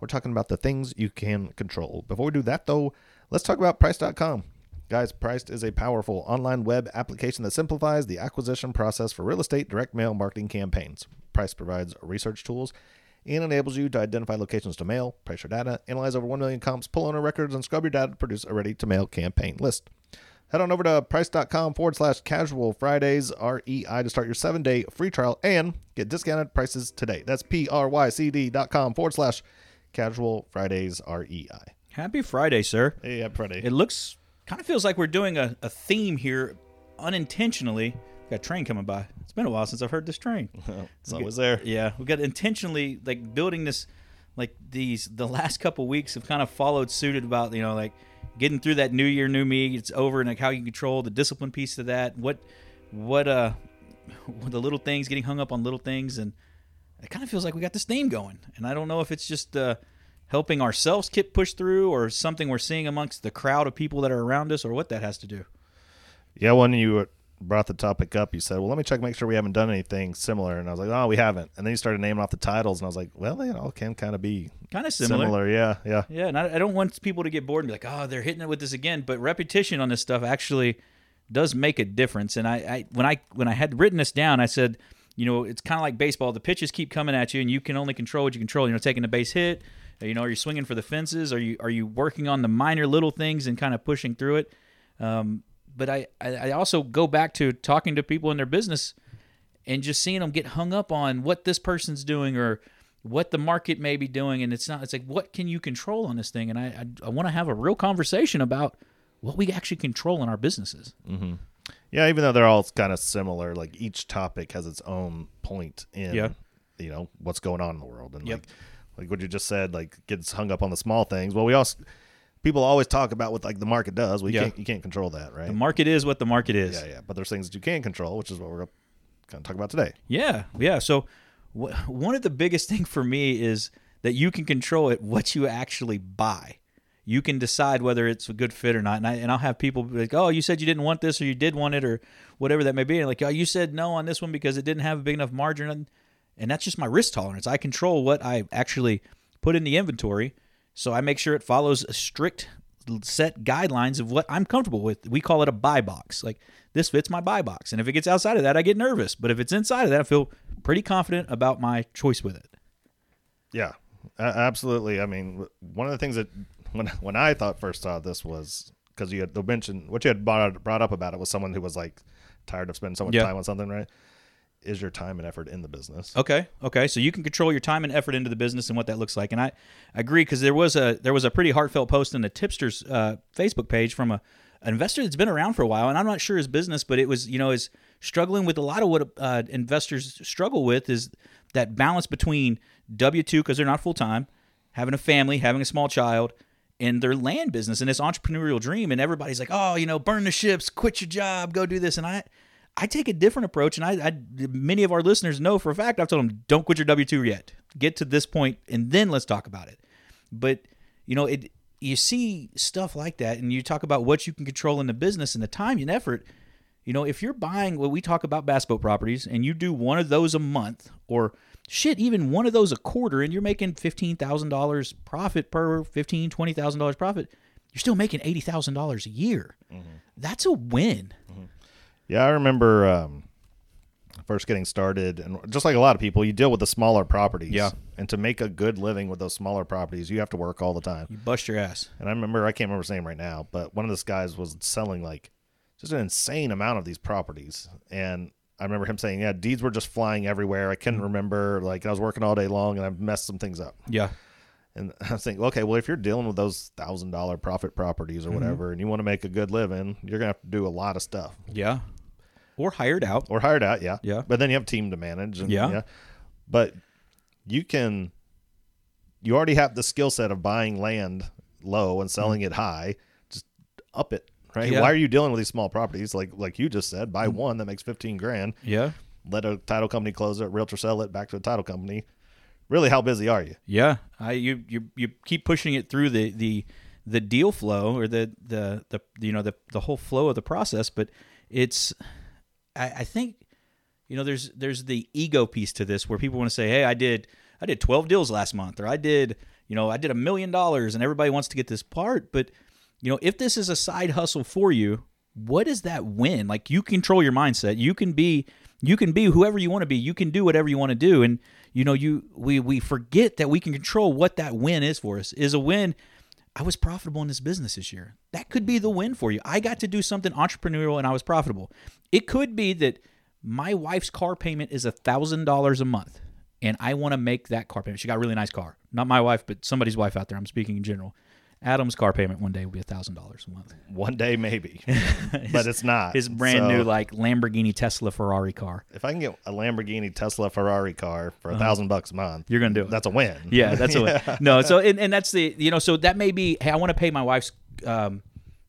we're talking about the things you can control. Before we do that, though, let's talk about PRYCD.com. Guys, PRYCD is a powerful online web application that simplifies the acquisition process for real estate direct mail marketing campaigns. Price provides research tools and enables you to identify locations to mail, price your data, analyze over 1 million comps, pull owner records, and scrub your data to produce a ready to mail campaign list. Head on over to prycd.com forward slash casual Fridays REI to start your seven day free trial and get discounted prices today. That's P R Y C D dot com forward slash casual Fridays REI. Happy Friday, sir. Hey, happy Friday. It looks kind of feels like we're doing a, a theme here unintentionally. Got a train coming by. It's been a while since I've heard this train. it's always there. Yeah, we got intentionally like building this like these the last couple weeks have kind of followed suited about, you know, like getting through that new year, new me, it's over and like how you control the discipline piece of that. What what uh the little things getting hung up on little things and it kind of feels like we got this theme going. And I don't know if it's just uh helping ourselves get pushed through or something we're seeing amongst the crowd of people that are around us or what that has to do. Yeah, when you brought the topic up, you said, "Well, let me check, make sure we haven't done anything similar." And I was like, "Oh, we haven't." And then you started naming off the titles, and I was like, "Well, they all can kind of be kind of similar. similar." Yeah, yeah, yeah. And I, I, don't want people to get bored and be like, "Oh, they're hitting it with this again." But repetition on this stuff actually does make a difference. And I, I when I when I had written this down, I said, you know, it's kind of like baseball. The pitches keep coming at you, and you can only control what you control. You know, taking a base hit. You know, are you swinging for the fences? Are you are you working on the minor little things and kind of pushing through it? Um, but I, I also go back to talking to people in their business and just seeing them get hung up on what this person's doing or what the market may be doing and it's not it's like what can you control on this thing and i i, I want to have a real conversation about what we actually control in our businesses mm-hmm. Yeah even though they're all kind of similar like each topic has its own point in yeah. you know what's going on in the world and yep. like like what you just said like gets hung up on the small things well we also people always talk about what like the market does. Well, you yeah. can't you can't control that, right? The market is what the market is. Yeah, yeah. But there's things that you can control, which is what we're going to talk about today. Yeah, yeah. So wh- one of the biggest thing for me is that you can control it what you actually buy. You can decide whether it's a good fit or not. And, I, and I'll have people like, oh, you said you didn't want this or you did want it or whatever that may be. And like, oh, you said no on this one because it didn't have a big enough margin. And that's just my risk tolerance. I control what I actually put in the inventory so I make sure it follows a strict set guidelines of what I'm comfortable with. We call it a buy box. Like this fits my buy box. And if it gets outside of that, I get nervous. But if it's inside of that, I feel pretty confident about my choice with it. Yeah, absolutely. I mean, one of the things that when when I thought first saw this was because you had mentioned what you had brought, brought up about it was someone who was like tired of spending so much yeah. time on something, right? is your time and effort in the business. Okay. Okay. So you can control your time and effort into the business and what that looks like. And I agree because there was a there was a pretty heartfelt post in the Tipsters uh, Facebook page from a an investor that's been around for a while, and I'm not sure his business, but it was you know is struggling with a lot of what uh, investors struggle with is that balance between W two because they're not full time, having a family, having a small child, and their land business and this entrepreneurial dream. And everybody's like, oh, you know, burn the ships, quit your job, go do this. And I I take a different approach, and I, I, many of our listeners know for a fact I've told them don't quit your W two yet. Get to this point, and then let's talk about it. But you know, it you see stuff like that, and you talk about what you can control in the business and the time and effort. You know, if you're buying what we talk about bass boat properties, and you do one of those a month, or shit, even one of those a quarter, and you're making fifteen thousand dollars profit per fifteen, twenty thousand dollars profit, you're still making eighty thousand dollars a year. Mm-hmm. That's a win. Mm-hmm. Yeah, I remember um, first getting started, and just like a lot of people, you deal with the smaller properties. Yeah. And to make a good living with those smaller properties, you have to work all the time. You bust your ass. And I remember, I can't remember his name right now, but one of these guys was selling like just an insane amount of these properties. And I remember him saying, "Yeah, deeds were just flying everywhere. I couldn't mm-hmm. remember. Like I was working all day long, and I messed some things up." Yeah. And I was thinking, okay, well, if you're dealing with those thousand dollar profit properties or mm-hmm. whatever, and you want to make a good living, you're gonna have to do a lot of stuff. Yeah or hired out or hired out. Yeah, yeah. But then you have a team to manage. And, yeah. yeah. But you can you already have the skill set of buying land low and selling it high. Just up it, right? Yeah. Why are you dealing with these small properties? Like like you just said, buy mm. one that makes fifteen grand. Yeah. Let a title company close it, realtor sell it back to a title company. Really, how busy are you? Yeah, I you you you keep pushing it through the the the deal flow or the the the you know the the whole flow of the process, but it's I, I think you know there's there's the ego piece to this where people want to say, hey, I did I did 12 deals last month, or I did you know I did a million dollars, and everybody wants to get this part, but you know if this is a side hustle for you, what is that win? Like you control your mindset, you can be you can be whoever you want to be, you can do whatever you want to do, and you know you we we forget that we can control what that win is for us. Is a win. I was profitable in this business this year. That could be the win for you. I got to do something entrepreneurial and I was profitable. It could be that my wife's car payment is a thousand dollars a month, and I want to make that car payment. She got a really nice car, not my wife, but somebody's wife out there. I'm speaking in general. Adam's car payment one day will be a thousand dollars a month. One day maybe, but it's not. His brand So, new like Lamborghini Tesla Ferrari car. If I can get a Lamborghini, Tesla, Ferrari car for a thousand bucks a month, Uh-huh. You're gonna do it. That's a win. Yeah, that's a win. No, so and, and that's the you know so that may be hey I want to pay my wife's um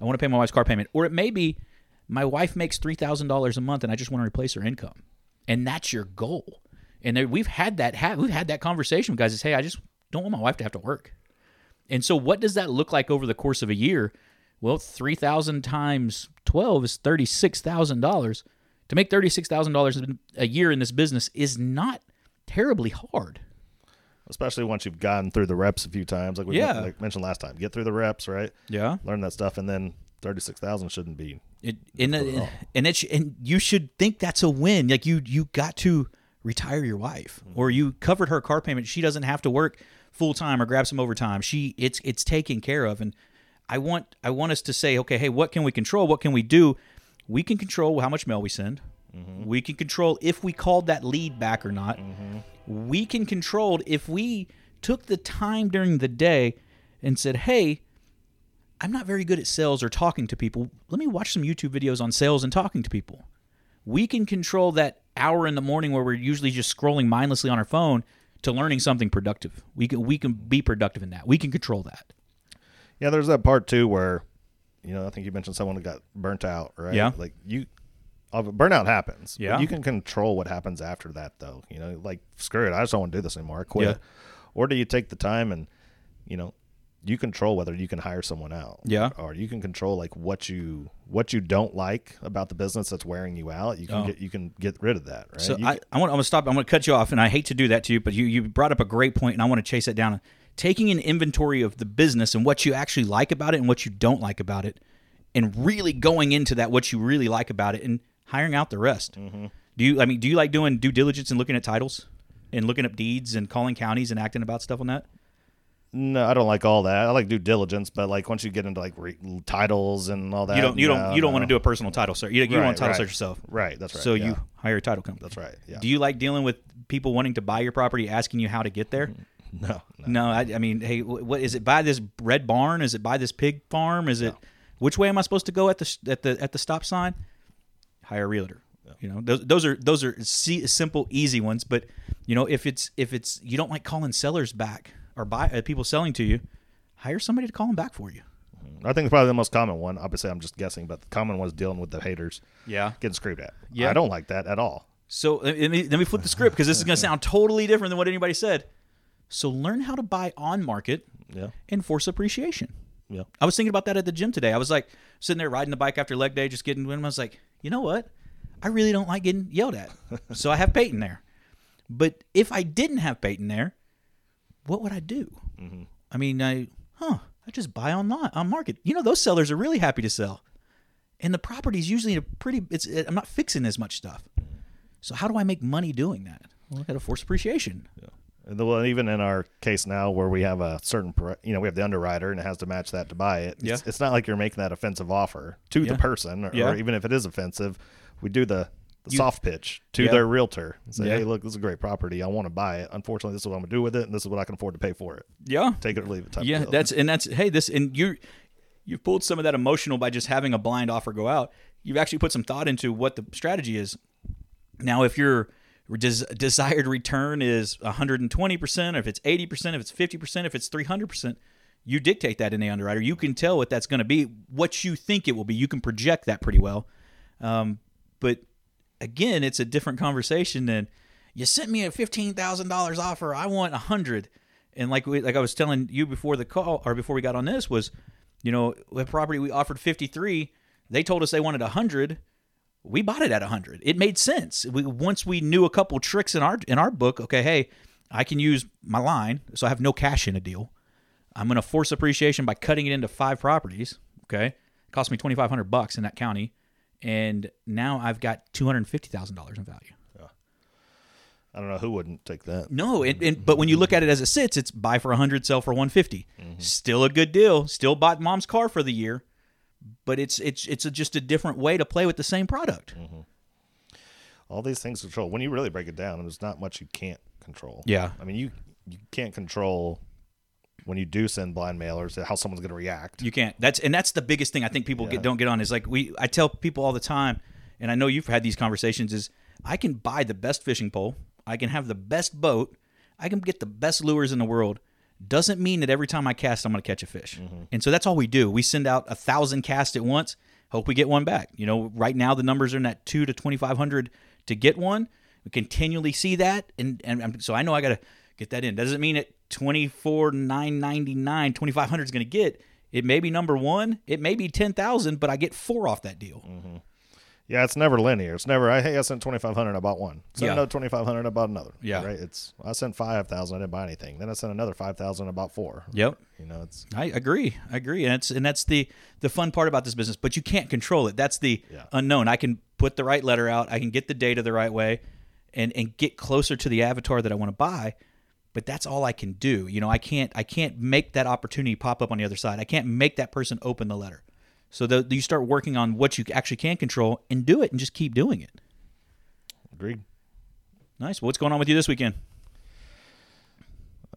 I want to pay my wife's car payment or it may be my wife makes three thousand dollars a month and I just want to replace her income and that's your goal and there, we've had that ha- we've had that conversation with guys is hey I just don't want my wife to have to work and so what does that look like over the course of a year well three thousand times twelve is thirty six thousand dollars to make thirty six thousand dollars a year in this business is not terribly hard. Especially once you've gotten through the reps a few times, like we Yeah. like mentioned last time. Get through the reps, right? Yeah. Learn that stuff, and then thirty six thousand shouldn't be. It, and and and, it, sh- and you should think that's a win. Like you you got to retire your wife, mm-hmm. or you covered her car payment. She doesn't have to work full time or grab some overtime. She it's it's taken care of. And I want I want us to say, okay, hey, what can we control? What can we do? We can control how much mail we send. Mm-hmm. We can control if we called that lead back or not. Mm-hmm. We can control if we took the time during the day and said, hey, I'm not very good at sales or talking to people. Let me watch some YouTube videos on sales and talking to people. We can control that hour in the morning where we're usually just scrolling mindlessly on our phone to learning something productive. We can we can be productive in that. We can control that. Yeah, there's that part too where, you know, I think you mentioned someone who got burnt out, right? Yeah. Like you, burnout happens. but Yeah. You can control what happens after that, though. You know, like screw it, I just don't want to do this anymore. I quit. Yeah. Or do you take the time and, you know, you control whether you can hire someone out. Yeah. Or you can control like what you what you don't like about the business that's wearing you out. You can Oh. get you can get rid of that, right? So You I, I want I'm gonna stop. I'm gonna cut you off, and I hate to do that to you, but you you brought up a great point, and I want to chase it down. Taking an inventory of the business and what you actually like about it and what you don't like about it, and really going into that what you really like about it and hiring out the rest. Mm-hmm. Do you? I mean, do you like doing due diligence and looking at titles and looking up deeds and calling counties and acting about stuff on that? No, I don't like all that. I like due diligence, but like once you get into like re- titles and all that, You don't. You don't. no, you don't want to do a personal title search. You, you don't Right, want to title right. search yourself. Right, that's right. So yeah. you hire a title company. That's right. Yeah. Do you like dealing with people wanting to buy your property, asking you how to get there? no, no. No, I, I mean, hey, what is it? Buy this red barn? Is it buy this pig farm? Is it which way am I supposed to go at the at the at the stop sign? Hire a realtor. You know, those those are those are simple, easy ones. But you know, if it's if it's you don't like calling sellers back or buy uh, people selling to you, hire somebody to call them back for you. I think it's probably the most common one. Obviously, I'm just guessing, but the common one is dealing with the haters Yeah. getting screamed at. Yeah. I don't like that at all. So let me, let me flip the script because this is going to sound totally different than what anybody said. So learn how to buy on market Yeah. and force appreciation. Yeah. I was thinking about that at the gym today. I was like sitting there riding the bike after leg day, just getting. Wind. I was like, you know what? I really don't like getting yelled at, so I have Peyton there. But if I didn't have Peyton there, what would I do? Mm-hmm. I mean, I huh? I just buy online on market. You know, those sellers are really happy to sell, and the property's usually a pretty. It's I'm not fixing as much stuff. So how do I make money doing that? Well, I got to force appreciation. And the- well, even in our case now, where we have a certain, you know, we have the underwriter and it has to match that to buy it. It's, Yeah. it's not like you're making that offensive offer to Yeah. the person, or, Yeah. or even if it is offensive, we do the, the You- soft pitch to Yeah. their realtor and say, Yeah. "Hey, look, this is a great property. I want to buy it. Unfortunately, this is what I'm gonna do with it, and this is what I can afford to pay for it. Yeah, Take it or leave it." Type yeah that's and that's hey this and you you've pulled some of that emotional by just having a blind offer go out you've actually put some thought into what the strategy is now if you're des- desired return is 120%, or if it's 80%, if it's 50%, if it's 300%, you dictate that in the underwriter. You can tell what that's going to be, what you think it will be. You can project that pretty well. Um, but again, it's a different conversation than you sent me a $15,000 offer. I want a hundred. And like we, like I was telling you before the call or before we got on this was, you know, the property we offered 53, they told us they wanted a hundred. We bought it at a 100 it made sense. We, once we knew a couple tricks in our in our book okay hey i can use my line so i have no cash in a deal. I'm going to force appreciation by cutting it into five properties okay? It cost me 2500 bucks in that county and now i've got $250000 in value Yeah. I don't know who wouldn't take that. no but when you look at it as it sits it's buy for 100 sell for 150 mm-hmm. still a good deal still bought mom's car for the year but it's it's it's a, just a different way to play with the same product mm-hmm. All these things control. When you really break it down, there's not much you can't control. Yeah. I mean, you you can't control when you do send blind mailers how someone's going to react. You can't that's and that's the biggest thing i think people yeah. get, don't get on is like we i tell people all the time and i know you've had these conversations is i can buy the best fishing pole i can have the best boat i can get the best lures in the world. Doesn't mean that every time i cast i'm going to catch a fish. Mm-hmm. and so that's all we do. We send out a thousand casts at once. Hope we get one back. You know right now the numbers are in that 2 to 2500 to get one. We continually see that and, and so i know i got to get that in. Doesn't mean it 24 999 2500 is going to get. It may be number one it may be 10000 but i get four off that deal. Mm-hmm. yeah it's never linear. It's never I, hey i sent 2500 i bought one. Sent yeah. another 2500 i bought another yeah. right? It's i sent 5000 i didn't buy anything. Then i sent another 5000 i bought four. Yep. You know it's i agree i agree and it's and that's the the fun part about this business but you can't control it. That's the yeah. unknown. I can put the right letter out i can get the data the right way and and get closer to the avatar that i want to buy but that's all I can do. You know, I can't I can't make that opportunity pop up on the other side. I can't make that person open the letter. So the, you start working on what you actually can control and do it, and just keep doing it. agreed. Nice. Well, what's going on with you this weekend?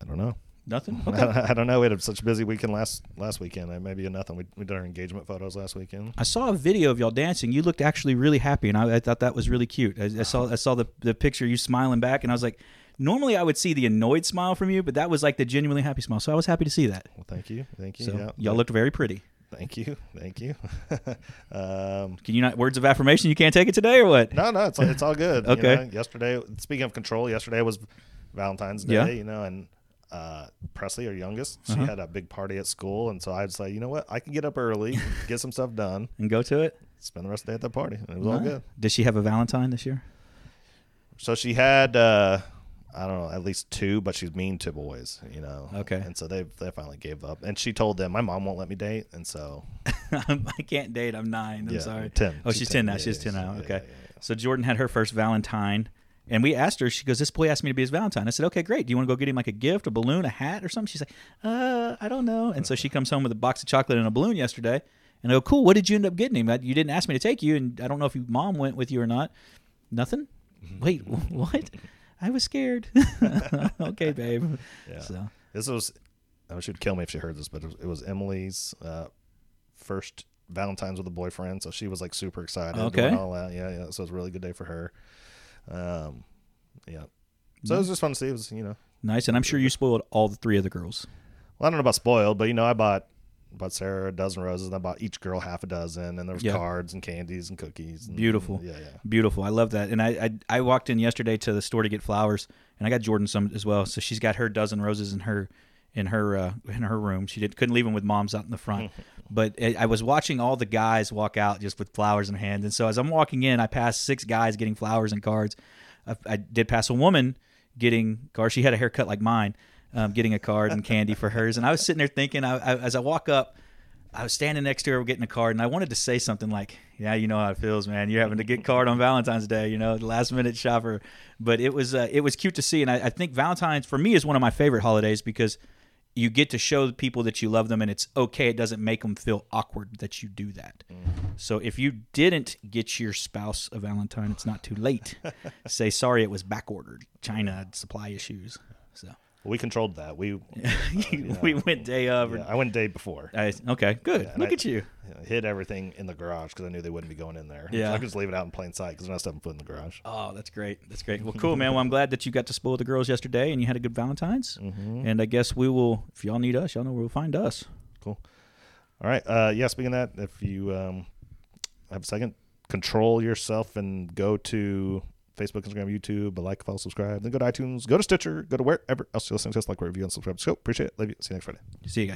I don't know. Nothing. Okay. I don't know. We had such a busy weekend last last weekend. Maybe nothing. We, we did our engagement photos last weekend. I saw a video of y'all dancing. You looked actually really happy, and I, I thought that was really cute. I, I saw I saw the the picture you smiling back, and I was like, normally I would see the annoyed smile from you, but that was like the genuinely happy smile. So I was happy to see that. Well, thank you. Thank you. So yeah. y'all looked very pretty. Thank you. Thank you. um, Can you not words of affirmation? You can't take it today, or what? no, no, it's it's all good. you Okay. know. yesterday, speaking of control, yesterday was Valentine's Day. Yeah. You know, and uh, Presley, our youngest, she Uh-huh. had a big party at school, and so I'd say, you know what, I can get up early, get some stuff done, And go to it. spend the rest of the day at the party. And it was all good. Does she have a Valentine this year? So she had, uh, I don't know, at least two, but she's mean to boys, you know. Okay. And so they they finally gave up, and she told them, my mom won't let me date, and so I can't date. I'm nine. I'm Yeah, sorry. 10. Oh, She's she's 10. 10 now. Yeah, she's 10 now. okay. yeah. So Jordan had her first Valentine, and we asked her. She goes, "This boy asked me to be his Valentine." I said, "Okay, great. Do you want to go get him like a gift, a balloon, a hat, or something?" She's like, "Uh, I don't know." And so she comes home with a box of chocolate and a balloon yesterday. And I go, "Cool. What did you end up getting him? You didn't ask me to take you, and I don't know if your mom went with you or not. Nothing. Wait, what? I was scared. okay, babe. Yeah. So This was, I she would kill me if she heard this, but it was, it was Emily's uh, first Valentine's with a boyfriend, so she was like super excited. Okay. all that. Yeah, yeah. So it was a really good day for her. Um, yeah. So it was just fun to see. It was, you know, nice. And I'm sure you spoiled all the three of the girls. well, I don't know about spoiled, but you know, I bought bought Sarah a dozen roses, and I bought each girl half a dozen, and there was Yeah. cards and candies and cookies. And, Beautiful. Yeah, yeah. Beautiful. I love that. And I, I I walked in yesterday to the store to get flowers, and I got Jordan some as well. So she's got her dozen roses in her in her uh, in her room. She did couldn't leave them with mom's out in the front. but I, I was watching all the guys walk out just with flowers in hand. And so as I'm walking in, I passed six guys getting flowers and cards. I, I did pass a woman getting cards. She had a haircut like mine, um, getting a card and candy for hers. And I was sitting there thinking, I, I, as I walk up. I was standing next to her getting a card, and I wanted to say something like, "Yeah, you know how it feels, man. You're having to get card on Valentine's Day, you know, the last minute shopper." But it was uh, it was cute to see, and I, I think Valentine's for me is one of my favorite holidays because you get to show the people that you love them, and it's okay. It doesn't make them feel awkward that you do that. So if you didn't get your spouse a Valentine, it's not too late. say sorry, it was back ordered. China had supply issues. So we controlled that. We we went day of. yeah, I went day before. I, okay, good. and Look I- at you. Yeah, I hid everything in the garage because I knew they wouldn't be going in there. Yeah. so I could just leave it out in plain sight because there's no stuff put in the garage. Oh, that's great. That's great. Well, cool, man. Well, I'm glad that you got to spoil the girls yesterday and you had a good Valentine's. Mm-hmm. And I guess we will, if y'all need us, y'all know where we'll find us. Cool. All right. Uh, yeah. Speaking of that, if you um, have a second, control yourself and go to Facebook, Instagram, YouTube, like, follow, subscribe. Then go to iTunes, go to Stitcher, go to wherever else you're listening to us, like, review, and subscribe. So appreciate it. Love you. See you next Friday. See you guys.